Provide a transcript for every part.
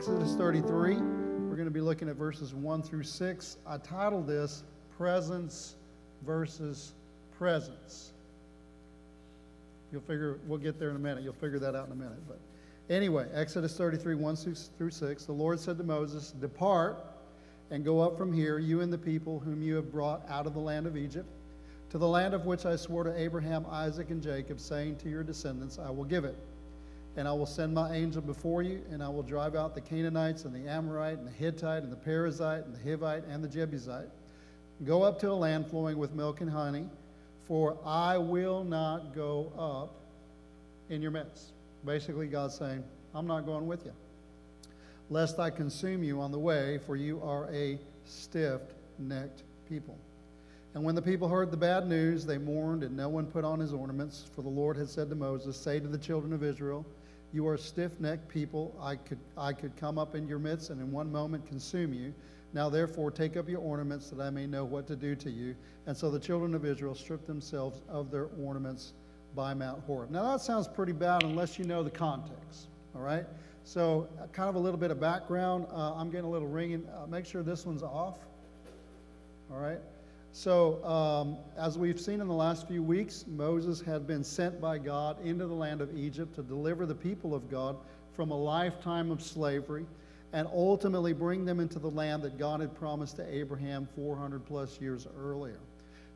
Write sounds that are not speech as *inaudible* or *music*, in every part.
Exodus 33. We're going to be looking at verses 1 through 6. I titled this Presence versus Presence. You'll figure, we'll get there in a minute. You'll figure that out in a minute. But anyway, Exodus 33, 1 through 6. The Lord said to Moses, Depart and go up from here, you and the people whom you have brought out of the land of Egypt, to the land of which I swore to Abraham, Isaac, and Jacob, saying to your descendants, I will give it. And I will send my angel before you, and I will drive out the Canaanites, and the Amorite, and the Hittite, and the Perizzite, and the Hivite, and the Jebusite. Go up to a land flowing with milk and honey for I will not go up in your midst. Basically, God's saying, I'm not going with you. Lest I consume you on the way, for you are a stiff necked people. And when the people heard the bad news, they mourned, and no one put on his ornaments. For the Lord had said to Moses, Say to the children of Israel, You are stiff necked people. I could, I could come up in your midst and in one moment consume you. Now therefore take up your ornaments that I may know what to do to you. And so the children of Israel stripped themselves of their ornaments by Mount Horeb. Now that sounds pretty bad unless you know the context. All right? So, uh, kind of a little bit of background. Uh, I'm getting a little ringing. Uh, make sure this one's off. All right? So, um, as we've seen in the last few weeks, Moses had been sent by God into the land of Egypt to deliver the people of God from a lifetime of slavery and ultimately bring them into the land that God had promised to Abraham 400 plus years earlier.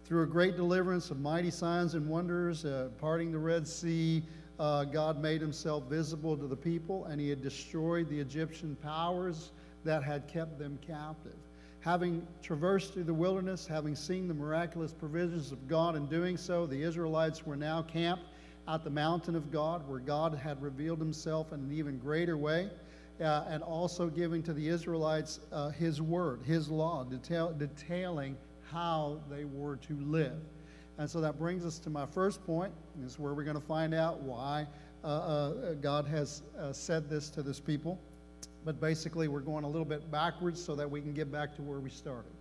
Through a great deliverance of mighty signs and wonders, uh, parting the Red Sea, uh, God made himself visible to the people, and he had destroyed the Egyptian powers that had kept them captive. Having traversed through the wilderness, having seen the miraculous provisions of God in doing so, the Israelites were now camped at the mountain of God, where God had revealed himself in an even greater way uh, and also giving to the Israelites uh, his word, his law, detail, detailing how they were to live. And so that brings us to my first point. This is where we're going to find out why uh, uh God has uh, said this to this people. But basically, we're going a little bit backwards so that we can get back to where we started.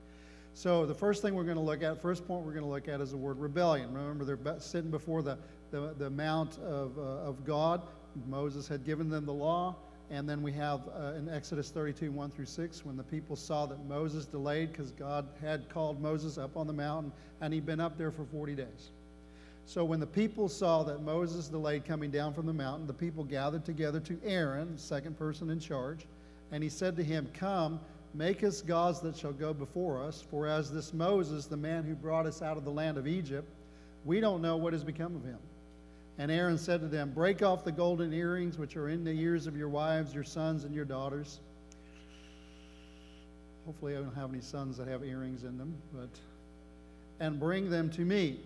So the first thing we're going to look at, first point we're going to look at is the word rebellion. Remember, they're sitting before the, the, the mount of, uh, of God. Moses had given them the law. And then we have uh, in Exodus 32, 1 through 6, when the people saw that Moses delayed because God had called Moses up on the mountain and he'd been up there for 40 days. So when the people saw that Moses delayed coming down from the mountain, the people gathered together to Aaron, the second person in charge, and he said to him, Come, make us gods that shall go before us, for as this Moses, the man who brought us out of the land of Egypt, we don't know what has become of him. And Aaron said to them, Break off the golden earrings which are in the ears of your wives, your sons, and your daughters. Hopefully, I don't have any sons that have earrings in them, but and bring them to me.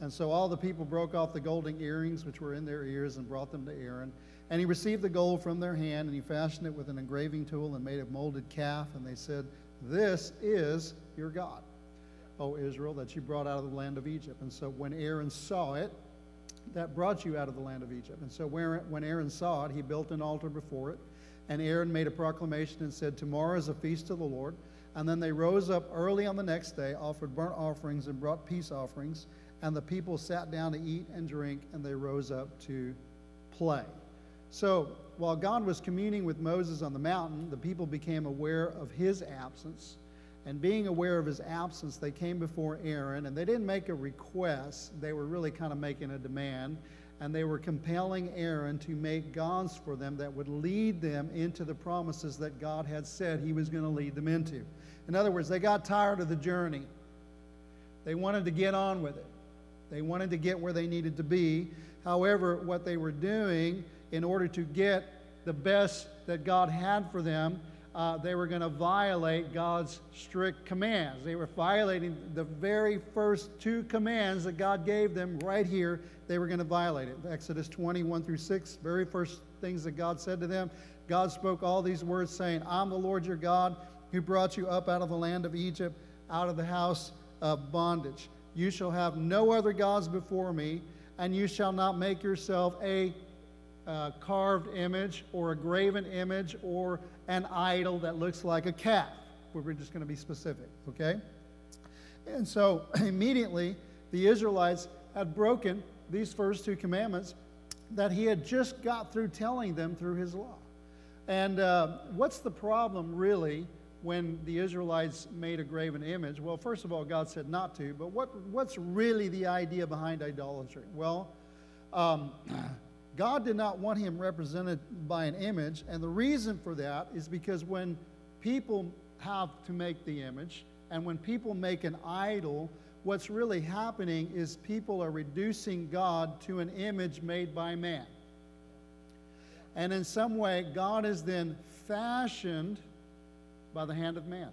And so all the people broke off the golden earrings which were in their ears and brought them to Aaron. And he received the gold from their hand, and he fashioned it with an engraving tool and made a molded calf. And they said, This is your God, O Israel, that you brought out of the land of Egypt. And so when Aaron saw it, that brought you out of the land of Egypt. And so when Aaron saw it, he built an altar before it. And Aaron made a proclamation and said, Tomorrow is a feast of the Lord. And then they rose up early on the next day, offered burnt offerings, and brought peace offerings. And the people sat down to eat and drink, and they rose up to play. So while God was communing with Moses on the mountain, the people became aware of his absence and being aware of his absence, they came before Aaron, and they didn't make a request. They were really kind of making a demand. And they were compelling Aaron to make gods for them that would lead them into the promises that God had said he was going to lead them into. In other words, they got tired of the journey. They wanted to get on with it, they wanted to get where they needed to be. However, what they were doing in order to get the best that God had for them, uh, they were going to violate God's strict commands. They were violating the very first two commands that God gave them right here. They were going to violate it. Exodus 21 through 6, very first things that God said to them. God spoke all these words, saying, I'm the Lord your God who brought you up out of the land of Egypt, out of the house of bondage. You shall have no other gods before me, and you shall not make yourself a uh, carved image or a graven image or an idol that looks like a calf. We're just going to be specific, okay? And so *clears throat* immediately the Israelites had broken these first two commandments that he had just got through telling them through his law. And uh, what's the problem, really, when the Israelites made a graven image? Well, first of all, God said not to, but what, what's really the idea behind idolatry? Well, um, *clears throat* God did not want him represented by an image, and the reason for that is because when people have to make the image, and when people make an idol, what's really happening is people are reducing God to an image made by man. And in some way, God is then fashioned by the hand of man.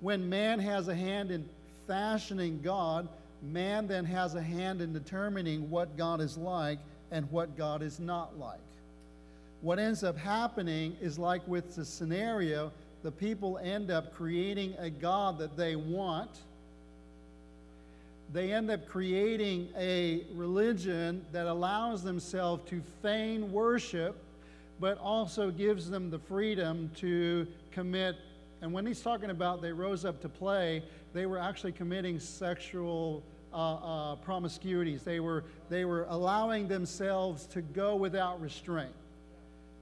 When man has a hand in fashioning God, man then has a hand in determining what God is like and what God is not like. What ends up happening is like with the scenario, the people end up creating a God that they want. They end up creating a religion that allows themselves to feign worship, but also gives them the freedom to commit. And when he's talking about they rose up to play, they were actually committing sexual uh, uh, promiscuities. They were, they were allowing themselves to go without restraint.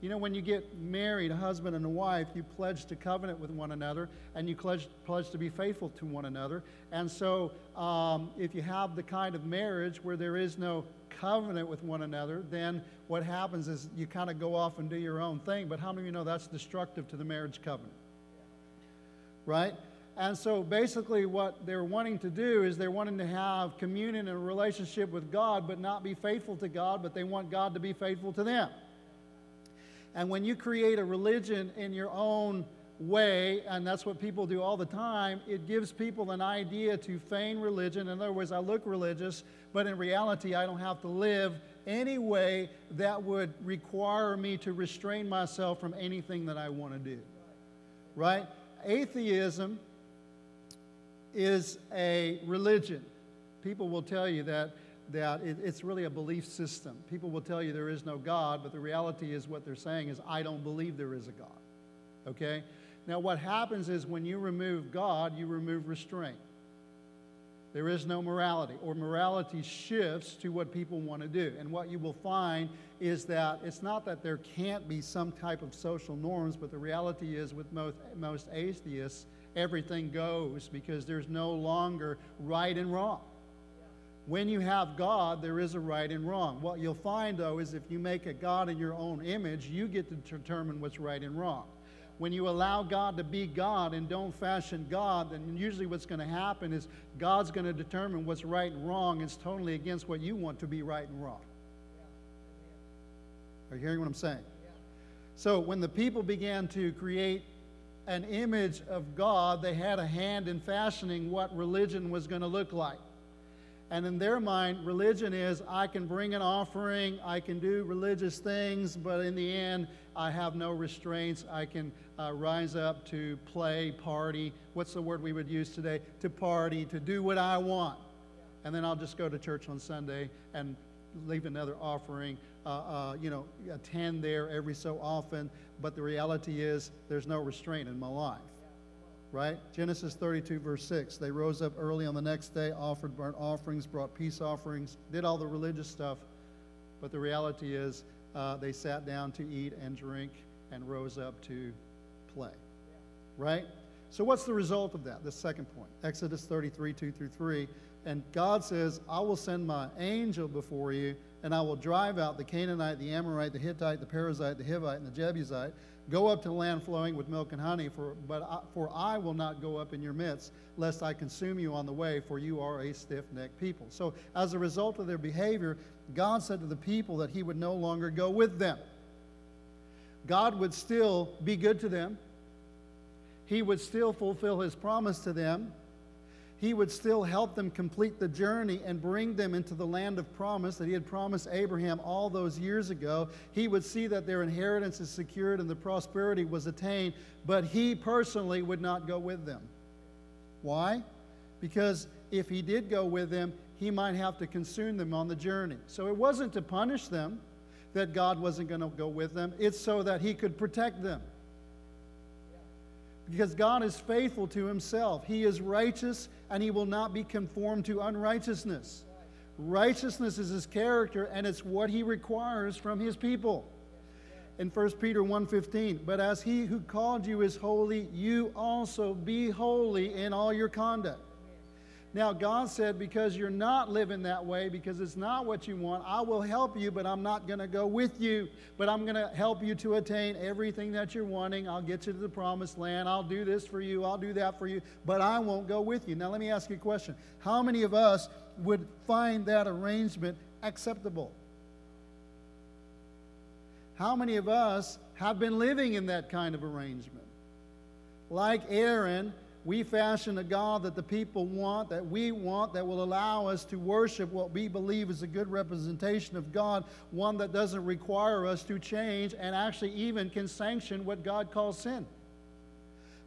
You know, when you get married, a husband and a wife, you pledge to covenant with one another and you pledge, pledge to be faithful to one another. And so, um, if you have the kind of marriage where there is no covenant with one another, then what happens is you kind of go off and do your own thing. But how many of you know that's destructive to the marriage covenant? Right? And so basically, what they're wanting to do is they're wanting to have communion and a relationship with God, but not be faithful to God, but they want God to be faithful to them. And when you create a religion in your own way, and that's what people do all the time, it gives people an idea to feign religion. In other words, I look religious, but in reality, I don't have to live any way that would require me to restrain myself from anything that I want to do. Right? Atheism is a religion. People will tell you that that it, it's really a belief system. People will tell you there is no God, but the reality is what they're saying is, I don't believe there is a God. Okay? Now, what happens is when you remove God, you remove restraint. There is no morality, or morality shifts to what people want to do. And what you will find is that it's not that there can't be some type of social norms, but the reality is with most, most atheists, everything goes because there's no longer right and wrong. When you have God, there is a right and wrong. What you'll find, though, is if you make a God in your own image, you get to determine what's right and wrong. When you allow God to be God and don't fashion God, then usually what's going to happen is God's going to determine what's right and wrong. It's totally against what you want to be right and wrong. Are you hearing what I'm saying? So when the people began to create an image of God, they had a hand in fashioning what religion was going to look like. And in their mind, religion is I can bring an offering, I can do religious things, but in the end, I have no restraints. I can uh, rise up to play, party. What's the word we would use today? To party, to do what I want. And then I'll just go to church on Sunday and leave another offering, uh, uh, you know, attend there every so often. But the reality is, there's no restraint in my life right? Genesis 32, verse 6. They rose up early on the next day, offered burnt offerings, brought peace offerings, did all the religious stuff. But the reality is, uh, they sat down to eat and drink and rose up to play, right? So, what's the result of that? The second point Exodus 33, 2 through 3. And God says, I will send my angel before you, and I will drive out the Canaanite, the Amorite, the Hittite, the Perizzite, the Hivite, and the Jebusite Go up to land flowing with milk and honey, for, but I, for I will not go up in your midst, lest I consume you on the way, for you are a stiff necked people. So, as a result of their behavior, God said to the people that He would no longer go with them. God would still be good to them, He would still fulfill His promise to them, he would still help them complete the journey and bring them into the land of promise that he had promised Abraham all those years ago. He would see that their inheritance is secured and the prosperity was attained, but he personally would not go with them. Why? Because if he did go with them, he might have to consume them on the journey. So it wasn't to punish them that God wasn't going to go with them, it's so that he could protect them because God is faithful to himself. He is righteous and he will not be conformed to unrighteousness. Righteousness is his character and it's what he requires from his people. in 1 Peter 1:15, but as he who called you is holy, you also be holy in all your conduct. Now, God said, because you're not living that way, because it's not what you want, I will help you, but I'm not going to go with you. But I'm going to help you to attain everything that you're wanting. I'll get you to the promised land. I'll do this for you. I'll do that for you, but I won't go with you. Now, let me ask you a question. How many of us would find that arrangement acceptable? How many of us have been living in that kind of arrangement? Like Aaron, we fashion a God that the people want, that we want, that will allow us to worship what we believe is a good representation of God, one that doesn't require us to change and actually even can sanction what God calls sin.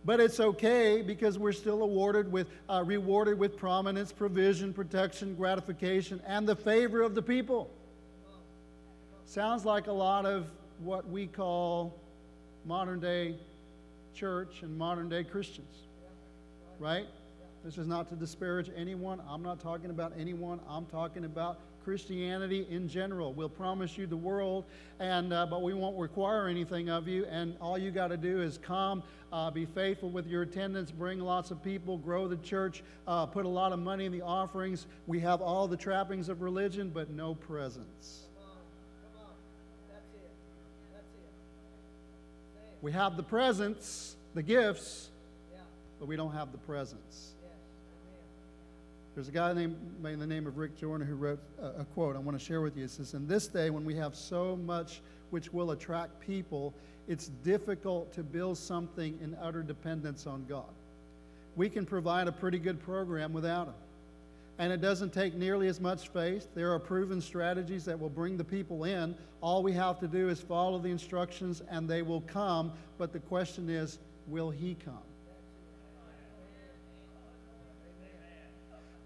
But it's okay because we're still awarded with, uh, rewarded with prominence, provision, protection, gratification, and the favor of the people. Sounds like a lot of what we call modern day church and modern day Christians right? This is not to disparage anyone. I'm not talking about anyone. I'm talking about Christianity in general. We'll promise you the world, and uh, but we won't require anything of you. And all you got to do is come, uh, be faithful with your attendance, bring lots of people, grow the church, uh, put a lot of money in the offerings. We have all the trappings of religion, but no presence. We have the presence, the gifts, but we don't have the presence. There's a guy named by the name of Rick Joyner who wrote a, a quote I want to share with you. It says, In this day when we have so much which will attract people, it's difficult to build something in utter dependence on God. We can provide a pretty good program without Him. And it doesn't take nearly as much faith. There are proven strategies that will bring the people in. All we have to do is follow the instructions and they will come. But the question is, will He come?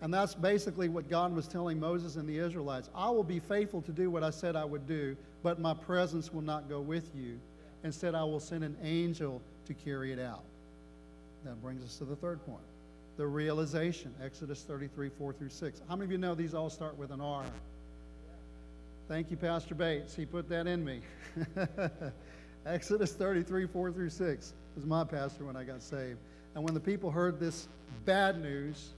And that's basically what God was telling Moses and the Israelites. I will be faithful to do what I said I would do, but my presence will not go with you. Instead, I will send an angel to carry it out. That brings us to the third point the realization. Exodus 33, 4 through 6. How many of you know these all start with an R? Thank you, Pastor Bates. He put that in me. *laughs* Exodus 33, 4 through 6 was my pastor when I got saved. And when the people heard this bad news,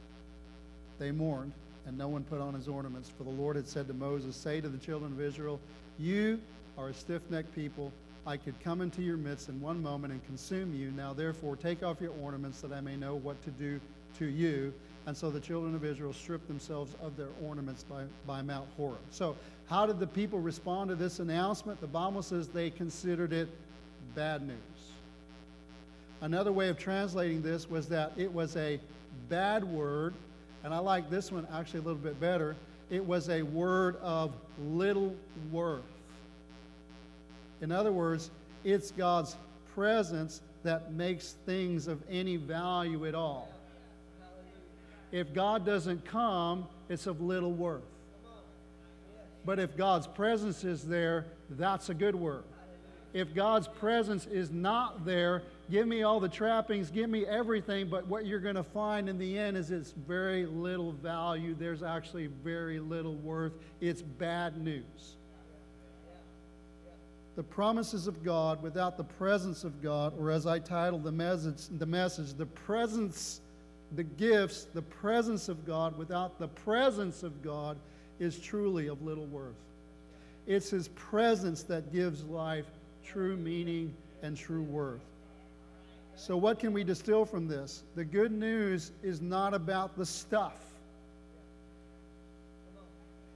they mourned, and no one put on his ornaments. For the Lord had said to Moses, Say to the children of Israel, You are a stiff necked people. I could come into your midst in one moment and consume you. Now, therefore, take off your ornaments that I may know what to do to you. And so the children of Israel stripped themselves of their ornaments by, by Mount Horeb. So, how did the people respond to this announcement? The Bible says they considered it bad news. Another way of translating this was that it was a bad word and I like this one actually a little bit better. It was a word of little worth. In other words, it's God's presence that makes things of any value at all. If God doesn't come, it's of little worth. But if God's presence is there, that's a good word. If God's presence is not there, give me all the trappings, give me everything, but what you're going to find in the end is it's very little value. There's actually very little worth. It's bad news. The promises of God without the presence of God, or as I titled the message, the message, the presence, the gifts, the presence of God without the presence of God is truly of little worth. It's His presence that gives life true meaning and true worth. So, what can we distill from this? The good news is not about the stuff,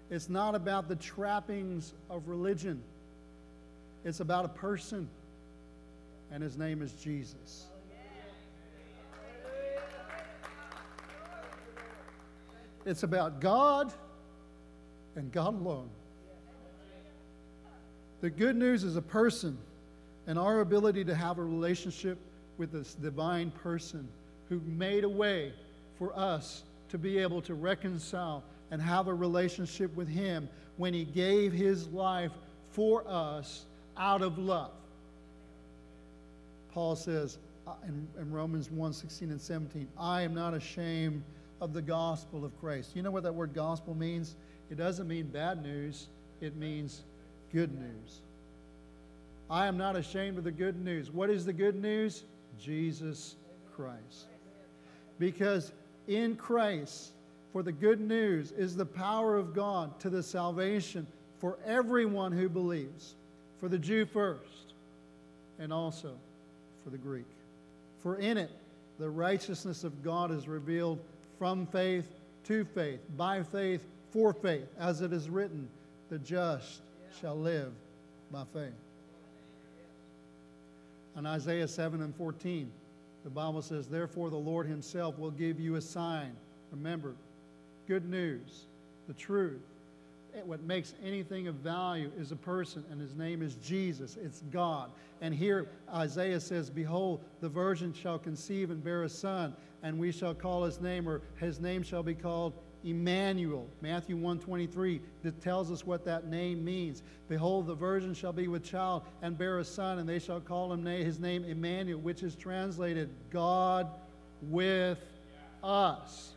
it's not about the trappings of religion. It's about a person, and his name is Jesus. It's about God and God alone. The good news is a person and our ability to have a relationship with this divine person who made a way for us to be able to reconcile and have a relationship with him when he gave his life for us out of love. Paul says uh, in, in Romans 1 16 and 17, I am not ashamed of the gospel of Christ. You know what that word gospel means? It doesn't mean bad news, it means good news. I am not ashamed of the good news. What is the good news? Jesus Christ. Because in Christ, for the good news is the power of God to the salvation for everyone who believes, for the Jew first, and also for the Greek. For in it, the righteousness of God is revealed from faith to faith, by faith for faith, as it is written, the just shall live by faith. In Isaiah 7 and 14, the Bible says, Therefore the Lord himself will give you a sign. Remember, good news, the truth. Eh, what makes anything of value is a person, and his name is Jesus. It's God. And here Isaiah says, Behold, the virgin shall conceive and bear a son, and we shall call his name, or his name shall be called Emmanuel. Matthew 1:23 that tells us what that name means. Behold, the virgin shall be with child and bear a son, and they shall call him his name Emmanuel, which is translated God with us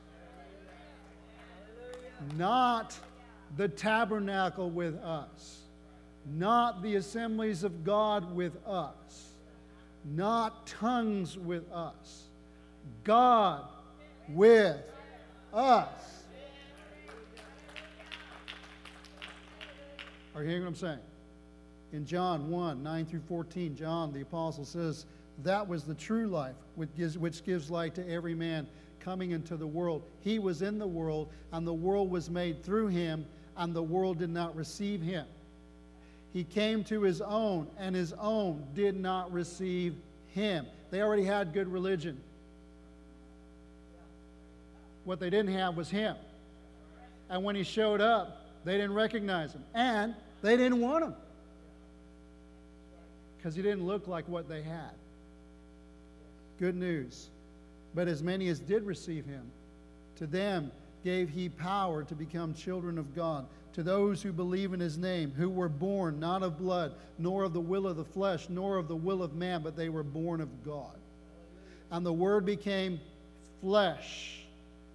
not the tabernacle with us, not the assemblies of God with us, not tongues with us, God with us. Are you hearing what I'm saying? In John 1 9 through 14, John the apostle says, That was the true life, which gives, which gives light to every man coming into the world. He was in the world, and the world was made through him, and the world did not receive him. He came to his own, and his own did not receive him. They already had good religion. What they didn't have was him. And when he showed up, they didn't recognize him. And they didn't want him because he didn't look like what they had. Good news. But as many as did receive him, to them gave he power to become children of God, to those who believe in his name, who were born not of blood, nor of the will of the flesh, nor of the will of man, but they were born of God. And the word became flesh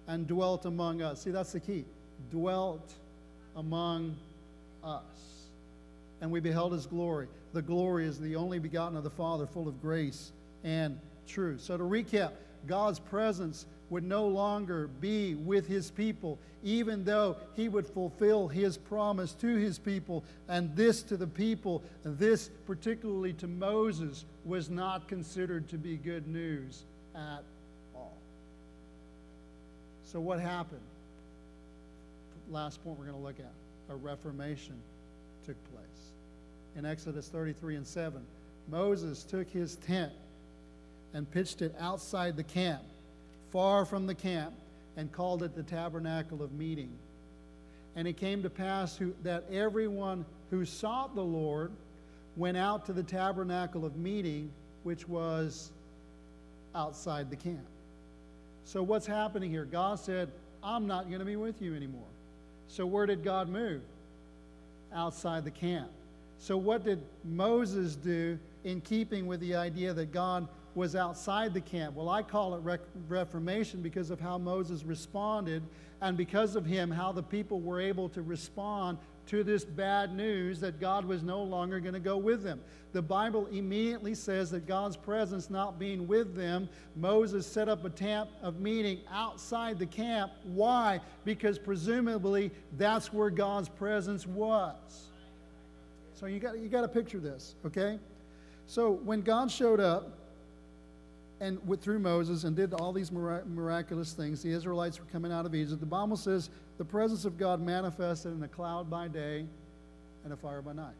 and dwelt among us. See, that's the key. Dwelt among us. And we beheld his glory. The glory is the only begotten of the Father, full of grace and truth. So to recap, God's presence would no longer be with his people, even though he would fulfill his promise to his people. And this to the people, and this particularly to Moses, was not considered to be good news at all. So, what happened? Last point we're going to look at a reformation took place. In Exodus 33 and 7, Moses took his tent and pitched it outside the camp, far from the camp, and called it the tabernacle of meeting. And it came to pass who, that everyone who sought the Lord went out to the tabernacle of meeting, which was outside the camp. So, what's happening here? God said, I'm not going to be with you anymore. So, where did God move? Outside the camp. So, what did Moses do in keeping with the idea that God was outside the camp. Well, I call it reformation because of how Moses responded, and because of him, how the people were able to respond to this bad news that God was no longer going to go with them. The Bible immediately says that God's presence not being with them, Moses set up a camp of meeting outside the camp. Why? Because presumably that's where God's presence was. So you got, you got to picture this, okay? So when God showed up, and went through Moses and did all these miraculous things. The Israelites were coming out of Egypt. The Bible says the presence of God manifested in a cloud by day and a fire by night.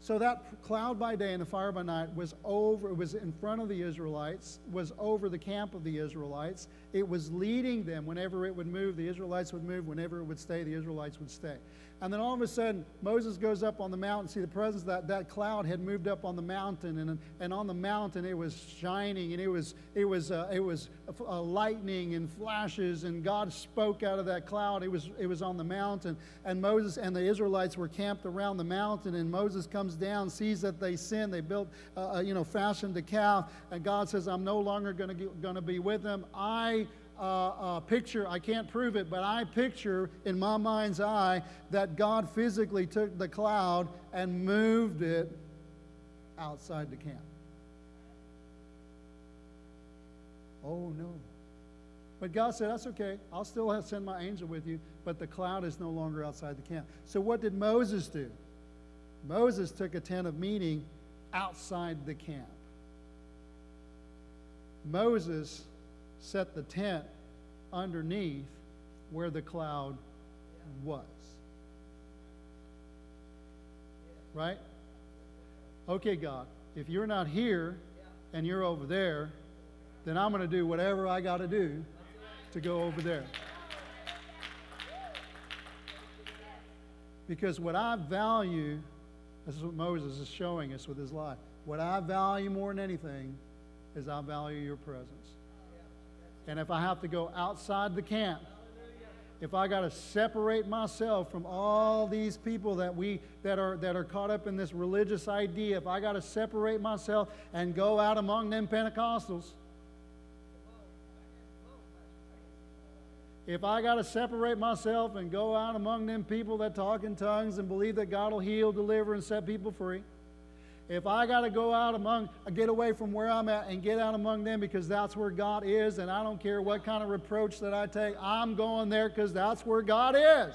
So that cloud by day and a fire by night was over, it was in front of the Israelites, was over the camp of the Israelites. It was leading them whenever it would move, the Israelites would move. Whenever it would stay, the Israelites would stay. And then all of a sudden, Moses goes up on the mountain. See, the presence that that cloud had moved up on the mountain, and, and on the mountain it was shining, and it was it was uh, it was uh, lightning and flashes, and God spoke out of that cloud. It was it was on the mountain, and Moses and the Israelites were camped around the mountain, and Moses comes down, sees that they sin. They built, uh, uh you know, fashioned a calf, and God says, "I'm no longer going to going to be with them. I." uh, uh, picture, I can't prove it, but I picture in my mind's eye that God physically took the cloud and moved it outside the camp. Oh, no. But God said, That's okay. I'll still send my angel with you, but the cloud is no longer outside the camp. So, what did Moses do? Moses took a tent of meeting outside the camp. Moses set the tent underneath where the cloud was. Right? Okay, God, if you're not here and you're over there, then I'm going to do whatever I got to do to go over there. Because what I value, this is what Moses is showing us with his life, what I value more than anything is I value your presence. And if I have to go outside the camp, if I got to separate myself from all these people that we that are that are caught up in this religious idea, if I got to separate myself and go out among them Pentecostals, if I got to separate myself and go out among them people that talk in tongues and believe that God will heal, deliver, and set people free, if I got to go out among, get away from where I'm at and get out among them because that's where God is, and I don't care what kind of reproach that I take, I'm going there because that's where God is.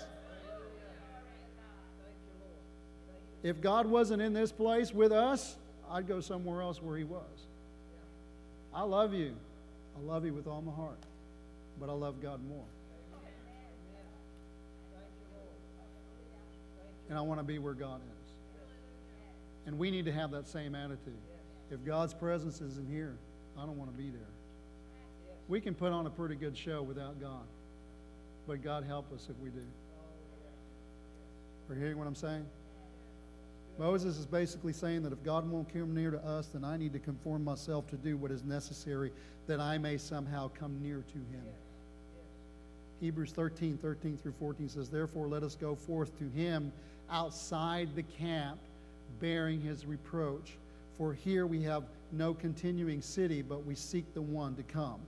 If God wasn't in this place with us, I'd go somewhere else where He was. I love you. I love you with all my heart, but I love God more. And I want to be where God is. And we need to have that same attitude. If God's presence isn't here, I don't want to be there. We can put on a pretty good show without God. But God help us if we do. Are you hearing what I'm saying? Moses is basically saying that if God won't come near to us, then I need to conform myself to do what is necessary that I may somehow come near to him. Hebrews 13, 13 through 14 says, Therefore, let us go forth to him outside the camp bearing his reproach. For here we have no continuing city, but we seek the one to come.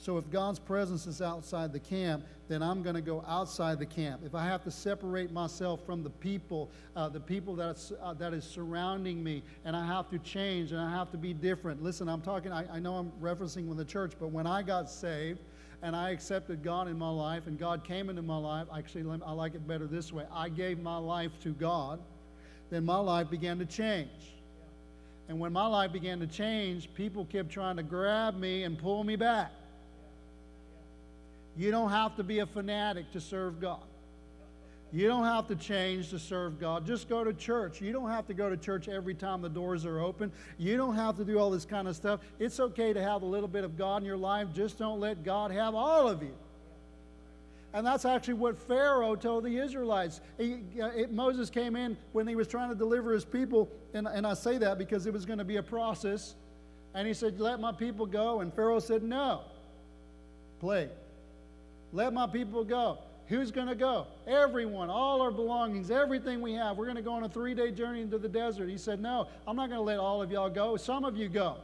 So if God's presence is outside the camp, then I'm going to go outside the camp. If I have to separate myself from the people, uh, the people that's, uh, that is surrounding me, and I have to change and I have to be different. Listen, I'm talking, I, I know I'm referencing with the church, but when I got saved, and I accepted God in my life, and God came into my life. Actually, I like it better this way. I gave my life to God then my life began to change. And when my life began to change, people kept trying to grab me and pull me back. You don't have to be a fanatic to serve God. You don't have to change to serve God. Just go to church. You don't have to go to church every time the doors are open. You don't have to do all this kind of stuff. It's okay to have a little bit of God in your life. Just don't let God have all of you. And that's actually what Pharaoh told the Israelites. He, uh, it, Moses came in when he was trying to deliver his people, and, and I say that because it was going to be a process. And he said, Let my people go. And Pharaoh said, No. Play. Let my people go. Who's going to go? Everyone, all our belongings, everything we have. We're going to go on a three day journey into the desert. He said, No, I'm not going to let all of y'all go. Some of you go.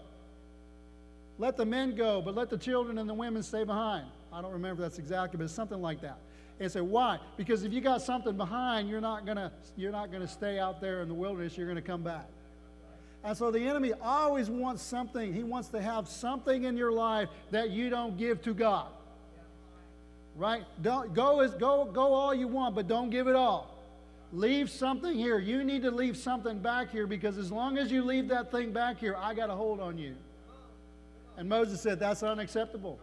Let the men go, but let the children and the women stay behind. I don't remember that's exactly, but it's something like that. And say, why? Because if you got something behind, you're not gonna you're not gonna stay out there in the wilderness. You're gonna come back. And so the enemy always wants something. He wants to have something in your life that you don't give to God. Right? Don't go as go go all you want, but don't give it all. Leave something here. You need to leave something back here because as long as you leave that thing back here, I got a hold on you. And Moses said, That's unacceptable.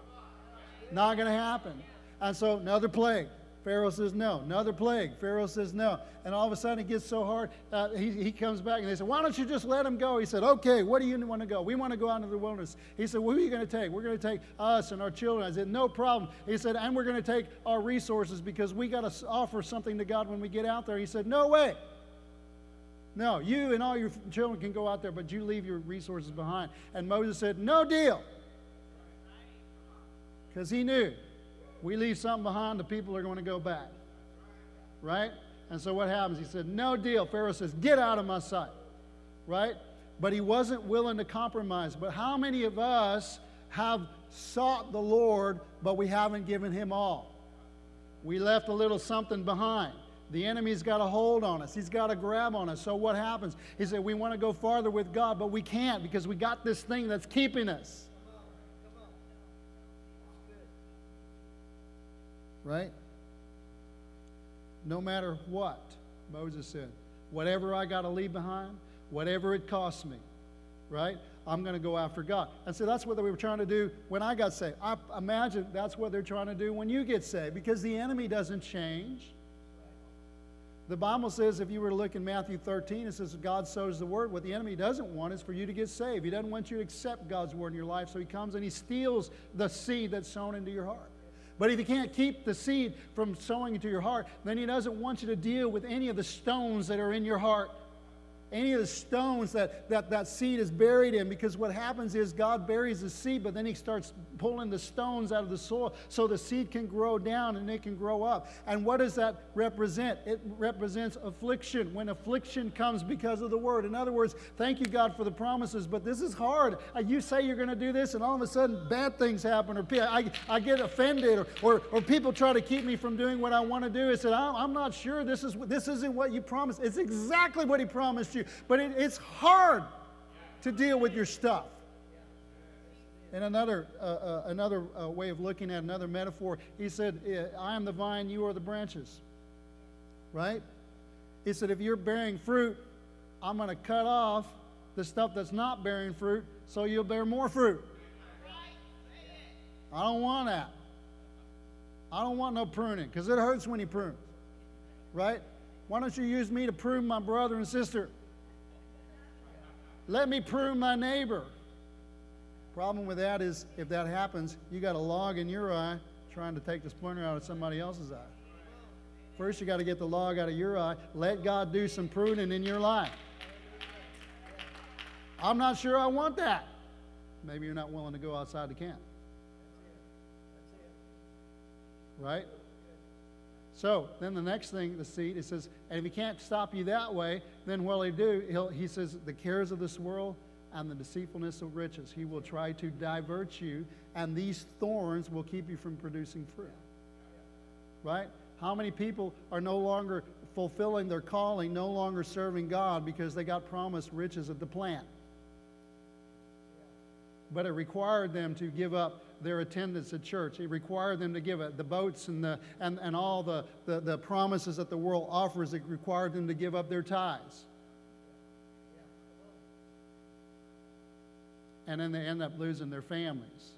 Not going to happen. And so another plague. Pharaoh says no. Another plague. Pharaoh says no. And all of a sudden it gets so hard, uh, he, he comes back and they said, Why don't you just let him go? He said, Okay, what do you want to go? We want to go out into the wilderness. He said, well, Who are you going to take? We're going to take us and our children. I said, No problem. He said, And we're going to take our resources because we got to offer something to God when we get out there. He said, No way. No, you and all your children can go out there, but you leave your resources behind. And Moses said, No deal. Because he knew we leave something behind, the people are going to go back. Right? And so what happens? He said, No deal. Pharaoh says, Get out of my sight. Right? But he wasn't willing to compromise. But how many of us have sought the Lord, but we haven't given him all? We left a little something behind. The enemy's got a hold on us. He's got a grab on us. So what happens? He said, We want to go farther with God, but we can't because we got this thing that's keeping us. Right? No matter what, Moses said, whatever I got to leave behind, whatever it costs me, right? I'm going to go after God. And so that's what we were trying to do when I got saved. I imagine that's what they're trying to do when you get saved because the enemy doesn't change. The Bible says, if you were to look in Matthew 13, it says, God sows the word. What the enemy doesn't want is for you to get saved. He doesn't want you to accept God's word in your life, so he comes and he steals the seed that's sown into your heart. But if he can't keep the seed from sowing into your heart, then he doesn't want you to deal with any of the stones that are in your heart any of the stones that, that that seed is buried in because what happens is God buries the seed, but then He starts pulling the stones out of the soil so the seed can grow down and it can grow up. And what does that represent? It represents affliction when affliction comes because of the word. In other words, thank you, God, for the promises, but this is hard. Uh, you say you're going to do this, and all of a sudden bad things happen, or I, I get offended, or, or, or people try to keep me from doing what I want to do. I said, I'm not sure this, is, this isn't what you promised. It's exactly what He promised you you. But it, it's hard to deal with your stuff. And another, uh, uh, another uh, way of looking at another metaphor, he said, I am the vine, you are the branches. Right? He said, if you're bearing fruit, I'm going to cut off the stuff that's not bearing fruit so you'll bear more fruit. I don't want that. I don't want no pruning because it hurts when he prunes. Right? Why don't you use me to prune my brother and sister? Let me prune my neighbor. Problem with that is, if that happens, you got a log in your eye trying to take the splinter out of somebody else's eye. First, you got to get the log out of your eye. Let God do some pruning in your life. I'm not sure I want that. Maybe you're not willing to go outside the camp. Right? So then the next thing, the seed, it says, and if he can't stop you that way, then what'll he do? He'll, he says, the cares of this world and the deceitfulness of riches. He will try to divert you, and these thorns will keep you from producing fruit. Right? How many people are no longer fulfilling their calling, no longer serving God because they got promised riches at the plant? But it required them to give up their attendance at church. It required them to give it. The boats and, the, and, and all the, the, the promises that the world offers, it required them to give up their tithes. And then they end up losing their families,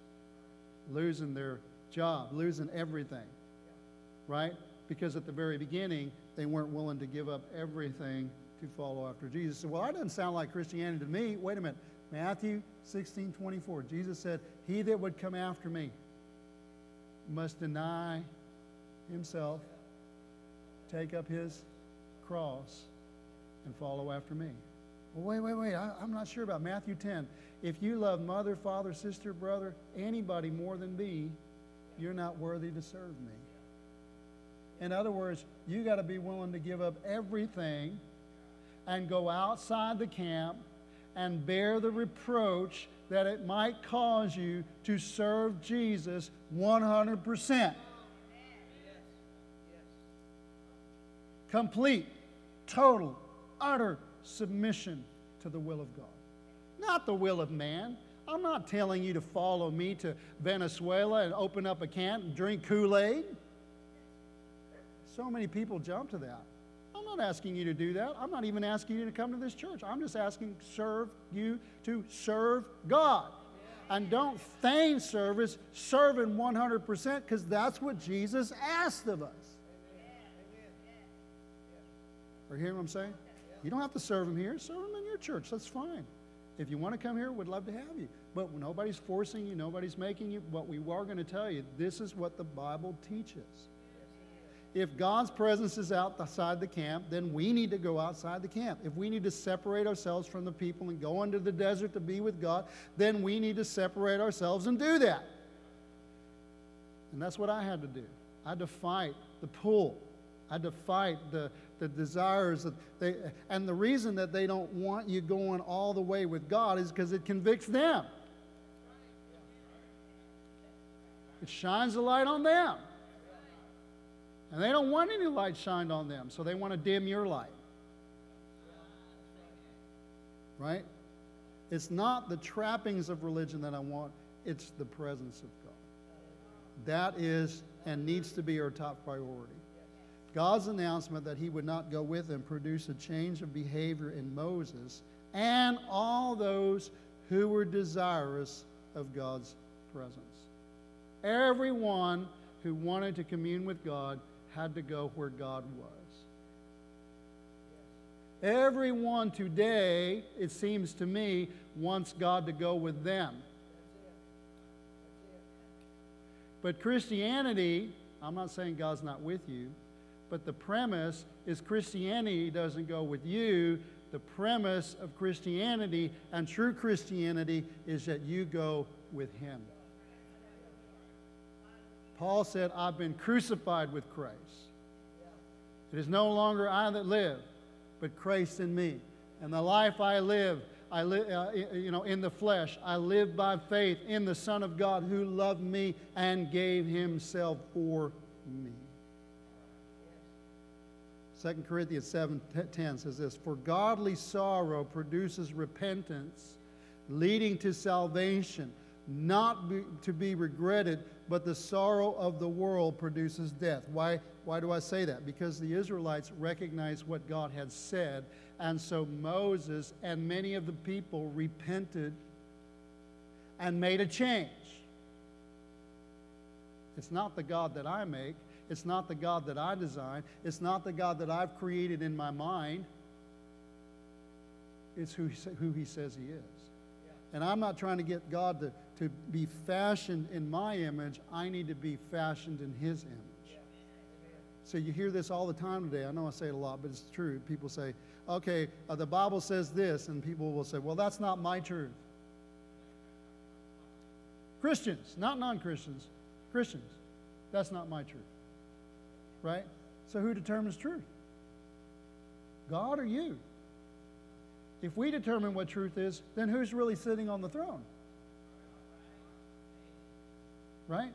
losing their job, losing everything. Right? Because at the very beginning, they weren't willing to give up everything to follow after Jesus. Well, that doesn't sound like Christianity to me. Wait a minute. Matthew 16 24. Jesus said, He that would come after me must deny himself, take up his cross, and follow after me. Well, wait, wait, wait. I, am not sure about Matthew 10. If you love mother, father, sister, brother, anybody more than me, you're not worthy to serve me. In other words, you got to be willing to give up everything and go outside the camp and bear the reproach that it might cause you to serve Jesus 100%. Complete, total, utter submission to the will of God, not the will of man. I'm not telling you to follow me to Venezuela and open up a can and drink Kool Aid. So many people jump to that. Not asking you to do that. I'm not even asking you to come to this church. I'm just asking serve you to serve God. And don't feign service, serve in 100% because that's what Jesus asked of us. Are you hearing what I'm saying? You don't have to serve him here. Serve him in your church. That's fine. If you want to come here, we'd love to have you. But nobody's forcing you, nobody's making you. What we are going to tell you, this is what the Bible teaches if God's presence is outside the camp, then we need to go outside the camp. If we need to separate ourselves from the people and go into the desert to be with God, then we need to separate ourselves and do that. And that's what I had to do. I had to fight the pull. I had to fight the, the desires that they and the reason that they don't want you going all the way with God is because it convicts them. It shines a light on them. And they don't want any light shined on them, so they want to dim your light. Right? It's not the trappings of religion that I want, it's the presence of God. That is and needs to be our top priority. God's announcement that he would not go with them produced a change of behavior in Moses and all those who were desirous of God's presence. Everyone who wanted to commune with God had to go where God was. Everyone today, it seems to me, wants God to go with them. But Christianity, I'm not saying God's not with you, but the premise is Christianity doesn't go with you. The premise of Christianity and true Christianity is that you go with Him. Paul said, I've been crucified with Christ. It is no longer I that live, but Christ in me. And the life I live, I live, uh, you know, in the flesh. I live by faith in the Son of God who loved me and gave himself for me. 2 Corinthians 7 10 says this For godly sorrow produces repentance, leading to salvation, not be, to be regretted, but the sorrow of the world produces death. Why, why do I say that? Because the Israelites recognized what God had said, and so Moses and many of the people repented and made a change. It's not the God that I make, it's not the God that I design, it's not the God that I've created in my mind. It's who, who he says he is. And I'm not trying to get God to, to be fashioned in my image. I need to be fashioned in his image. So you hear this all the time today. I know I say it a lot, but it's true. People say, okay, uh, the Bible says this, and people will say, well, that's not my truth. Christians, not non Christians, Christians, that's not my truth. Right? So who determines truth? God or you? If we determine what truth is, then who's really sitting on the throne? Right?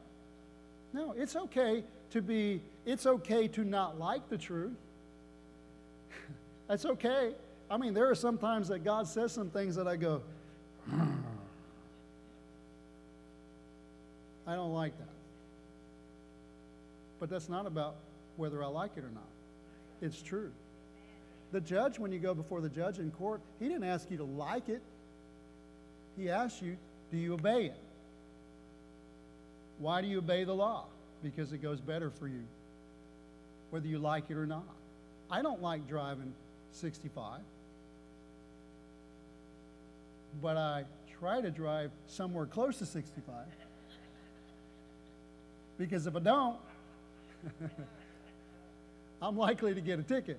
No, it's okay to be, it's okay to not like the truth. That's okay. I mean, there are some times that God says some things that I go, hmm, I don't like that. But that's not about whether I like it or not. It's true. The judge, when you go before the judge in court, he didn't ask you to like it. He asked you, do you obey it? Why do you obey the law? Because it goes better for you, whether you like it or not. I don't like driving 65, but I try to drive somewhere close to 65. Because if I don't, *laughs* I'm likely to get a ticket.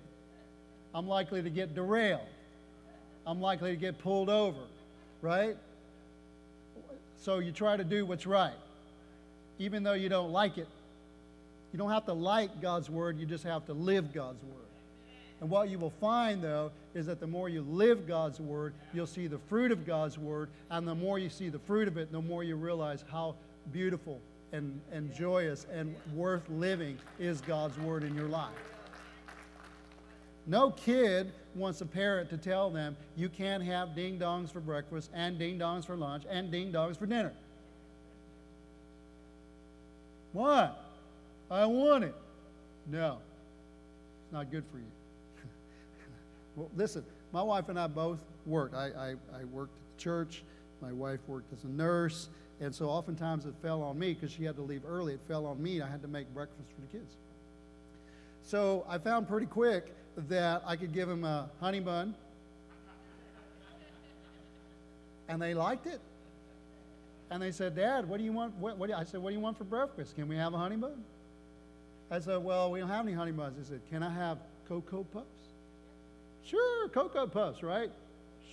I'm likely to get derailed. I'm likely to get pulled over, right? So you try to do what's right, even though you don't like it. You don't have to like God's word, you just have to live God's word. And what you will find, though, is that the more you live God's word, you'll see the fruit of God's word. And the more you see the fruit of it, the more you realize how beautiful and, and joyous and worth living is God's word in your life. No kid wants a parent to tell them you can't have ding dongs for breakfast and ding dongs for lunch and ding dongs for dinner. What? I want it. No, it's not good for you. *laughs* well, listen, my wife and I both worked. I, I, I worked at the church, my wife worked as a nurse, and so oftentimes it fell on me because she had to leave early. It fell on me. I had to make breakfast for the kids. So I found pretty quick that I could give them a honey bun. And they liked it. And they said, Dad, what do you want? What, what do you, I said, What do you want for breakfast? Can we have a honey bun? I said, Well, we don't have any honey buns. He said, Can I have Cocoa Puffs? Sure, Cocoa Puffs, right?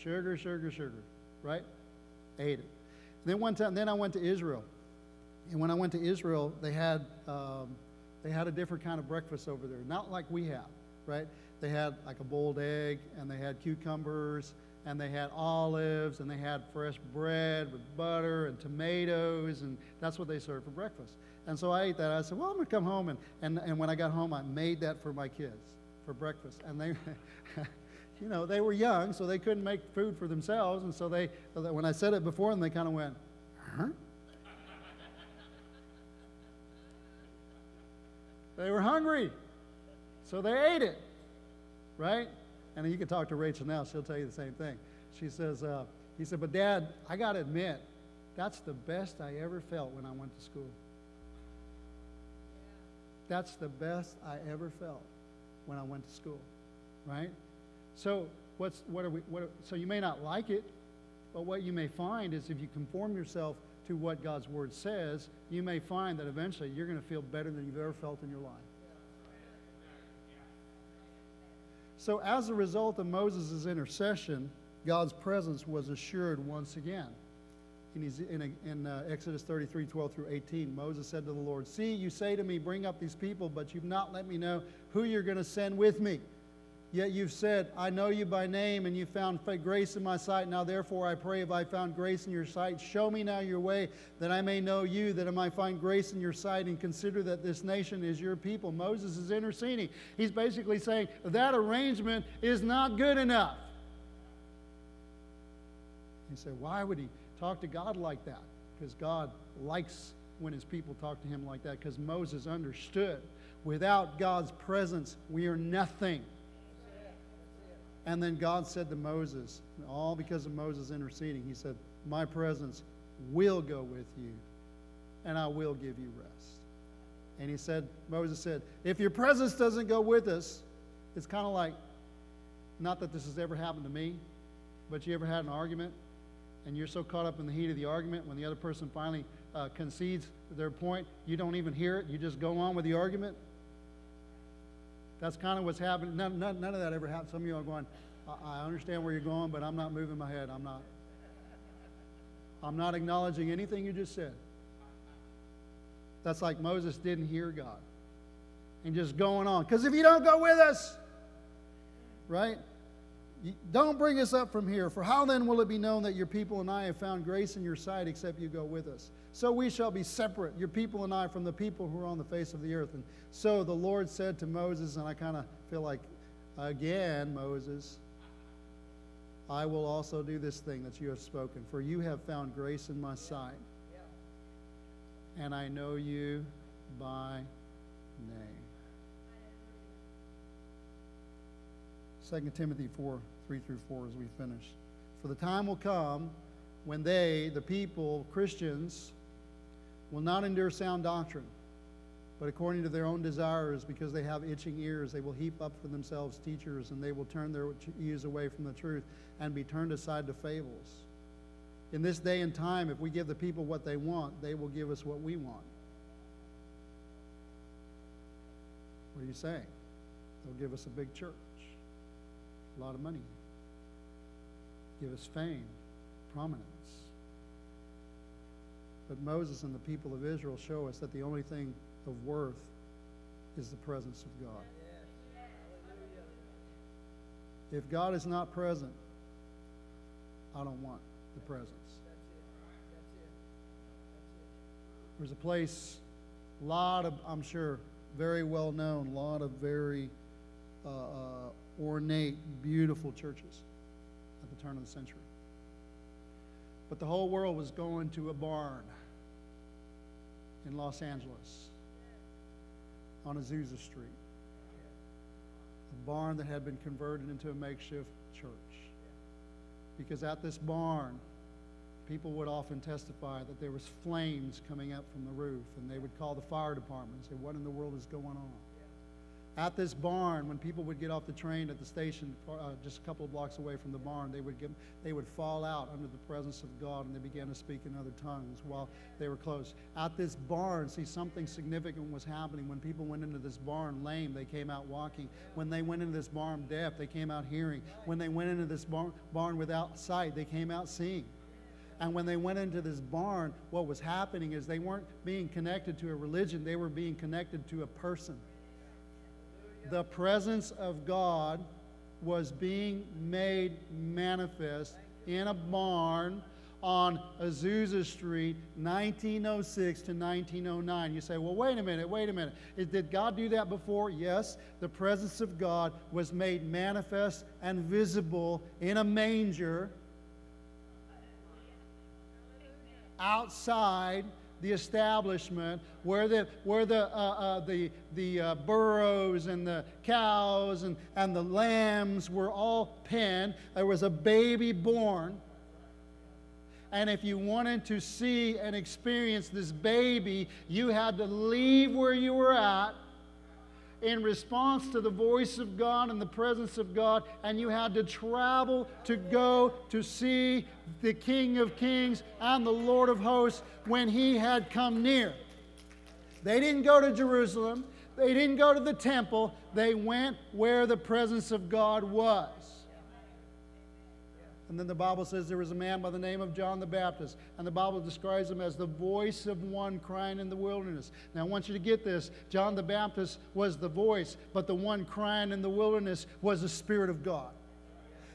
Sugar, sugar, sugar, right? Ate it. Then one time, then I went to Israel. And when I went to Israel, they had, um, they had a different kind of breakfast over there, not like we have, right? They had like a boiled egg, and they had cucumbers, and they had olives, and they had fresh bread with butter and tomatoes, and that's what they served for breakfast. And so I ate that. I said, Well, I'm going to come home. And, and, and when I got home, I made that for my kids for breakfast. And they, *laughs* you know, they were young, so they couldn't make food for themselves. And so they, when I said it before them, they kind of went, Huh? they were hungry. So they ate it, right? And you can talk to Rachel now, she'll tell you the same thing. She says, uh, He said, But dad, I got to admit, that's the best I ever felt when I went to school. That's the best I ever felt when I went to school, right? So what's what are we? What are, so you may not like it, but what you may find is if you conform yourself to what God's word says, you may find that eventually you're going to feel better than you've ever felt in your life. So as a result of Moses' intercession, God's presence was assured once again in, in, uh, Exodus 33 12 through 18, Moses said to the Lord, See, you say to me, Bring up these people, but you've not let me know who you're going to send with me. Yet you've said, I know you by name, and you found grace in my sight. Now, therefore, I pray, if I found grace in your sight, show me now your way, that I may know you, that I might find grace in your sight, and consider that this nation is your people. Moses is interceding. He's basically saying that arrangement is not good enough. He said, Why would he? Talk to God like that because God likes when his people talk to him like that because Moses understood without God's presence, we are nothing. And then God said to Moses, all because of Moses interceding, he said, My presence will go with you, and I will give you rest. And he said, Moses said, If your presence doesn't go with us, it's kind of like, not that this has ever happened to me, but you ever had an argument and you're so caught up in the heat of the argument when the other person finally uh, concedes their point, you don't even hear it. You just go on with the argument. That's kind of what's happening. None, none, none of that ever happened. Some of you are going, I, I understand where you're going, but I'm not moving my head. I'm not. I'm not acknowledging anything you just said. That's like Moses didn't hear God and just going on. Because if you don't go with us, right? Don't bring us up from here, for how then will it be known that your people and I have found grace in your sight except you go with us? So we shall be separate, your people and I, from the people who are on the face of the earth. And so the Lord said to Moses, and I kind of feel like, again, Moses, I will also do this thing that you have spoken, for you have found grace in my sight, and I know you by name. 2 Timothy 4 3 through 4 as we finish. For the time will come when they, the people, Christians, will not endure sound doctrine, but according to their own desires, because they have itching ears, they will heap up for themselves teachers, and they will turn their ears away from the truth and be turned aside to fables. In this day and time, if we give the people what they want, they will give us what we want. What are you saying? They'll give us a big church a lot of money, give us fame, prominence. But Moses and the people of Israel show us that the only thing of worth is the presence of God. If God is not present, I don't want the presence. There's a place, a lot of, I'm sure, very well known, a lot of very uh, uh, ornate, beautiful churches at the turn of the century. But the whole world was going to a barn in Los Angeles on Azusa Street. A barn that had been converted into a makeshift church. Because at this barn, people would often testify that there was flames coming up from the roof, and they would call the fire department and say, What in the world is going on? At this barn, when people would get off the train at the station, uh, just a couple of blocks away from the barn, they would, get, they would fall out under the presence of God and they began to speak in other tongues while they were close. At this barn, see, something significant was happening. When people went into this barn lame, they came out walking. When they went into this barn deaf, they came out hearing. When they went into this barn, barn without sight, they came out seeing. And when they went into this barn, what was happening is they weren't being connected to a religion, they were being connected to a person the presence of God was being made manifest in a barn on Azusa Street, 1906 to 1909. You say, well, wait a minute, wait a minute. Did God do that before? Yes. The presence of God was made manifest and visible in a manger outside the establishment where the, where the, uh, uh, the, the uh, burros and the cows and, and the lambs were all penned. There was a baby born. And if you wanted to see and experience this baby, you had to leave where you were at in response to the voice of God and the presence of God, and you had to travel to go to see the King of Kings and the Lord of Hosts when he had come near. They didn't go to Jerusalem, they didn't go to the temple, they went where the presence of God was. And then the Bible says there was a man by the name of John the Baptist, and the Bible describes him as the voice of one crying in the wilderness. Now, I want you to get this John the Baptist was the voice, but the one crying in the wilderness was the Spirit of God.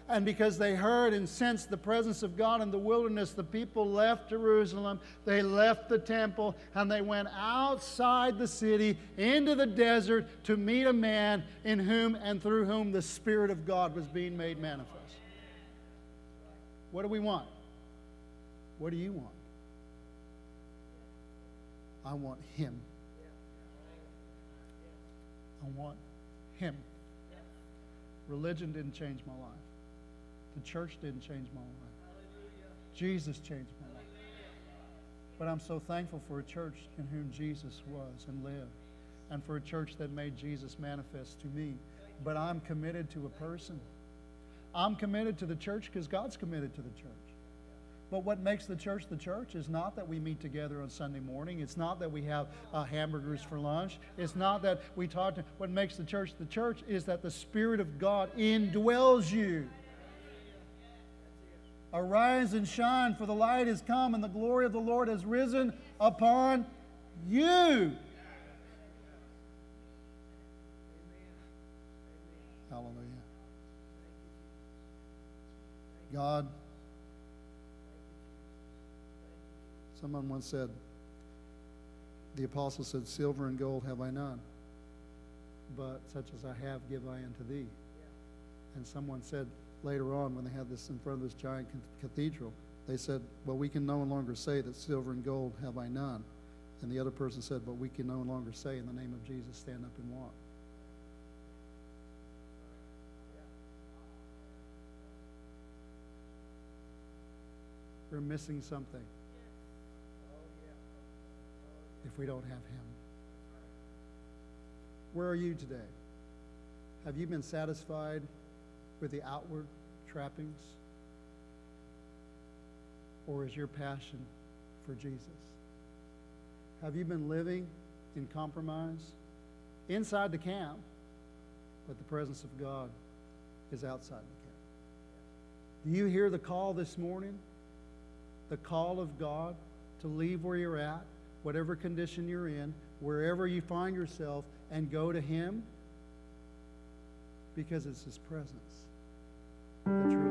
And because they heard and sensed the presence of God in the wilderness, the people left Jerusalem, they left the temple, and they went outside the city into the desert to meet a man in whom and through whom the Spirit of God was being made manifest. What do we want? What do you want? I want Him. I want Him. Religion didn't change my life. The church didn't change my life. Jesus changed my life. But I'm so thankful for a church in whom Jesus was and lived, and for a church that made Jesus manifest to me. But I'm committed to a person. I'm committed to the church because God's committed to the church. But what makes the church the church is not that we meet together on Sunday morning. It's not that we have uh, hamburgers for lunch. It's not that we talk to. What makes the church the church is that the Spirit of God indwells you. Arise and shine, for the light has come, and the glory of the Lord has risen upon you. God, someone once said, the apostle said, Silver and gold have I none, but such as I have give I unto thee. And someone said later on, when they had this in front of this giant cathedral, they said, Well, we can no longer say that silver and gold have I none. And the other person said, But we can no longer say, In the name of Jesus, stand up and walk. We're missing something if we don't have Him. Where are you today? Have you been satisfied with the outward trappings? Or is your passion for Jesus? Have you been living in compromise? Inside the camp, but the presence of God is outside the camp. Do you hear the call this morning? the call of God to leave where you're at, whatever condition you're in, wherever you find yourself, and go to Him because it's His presence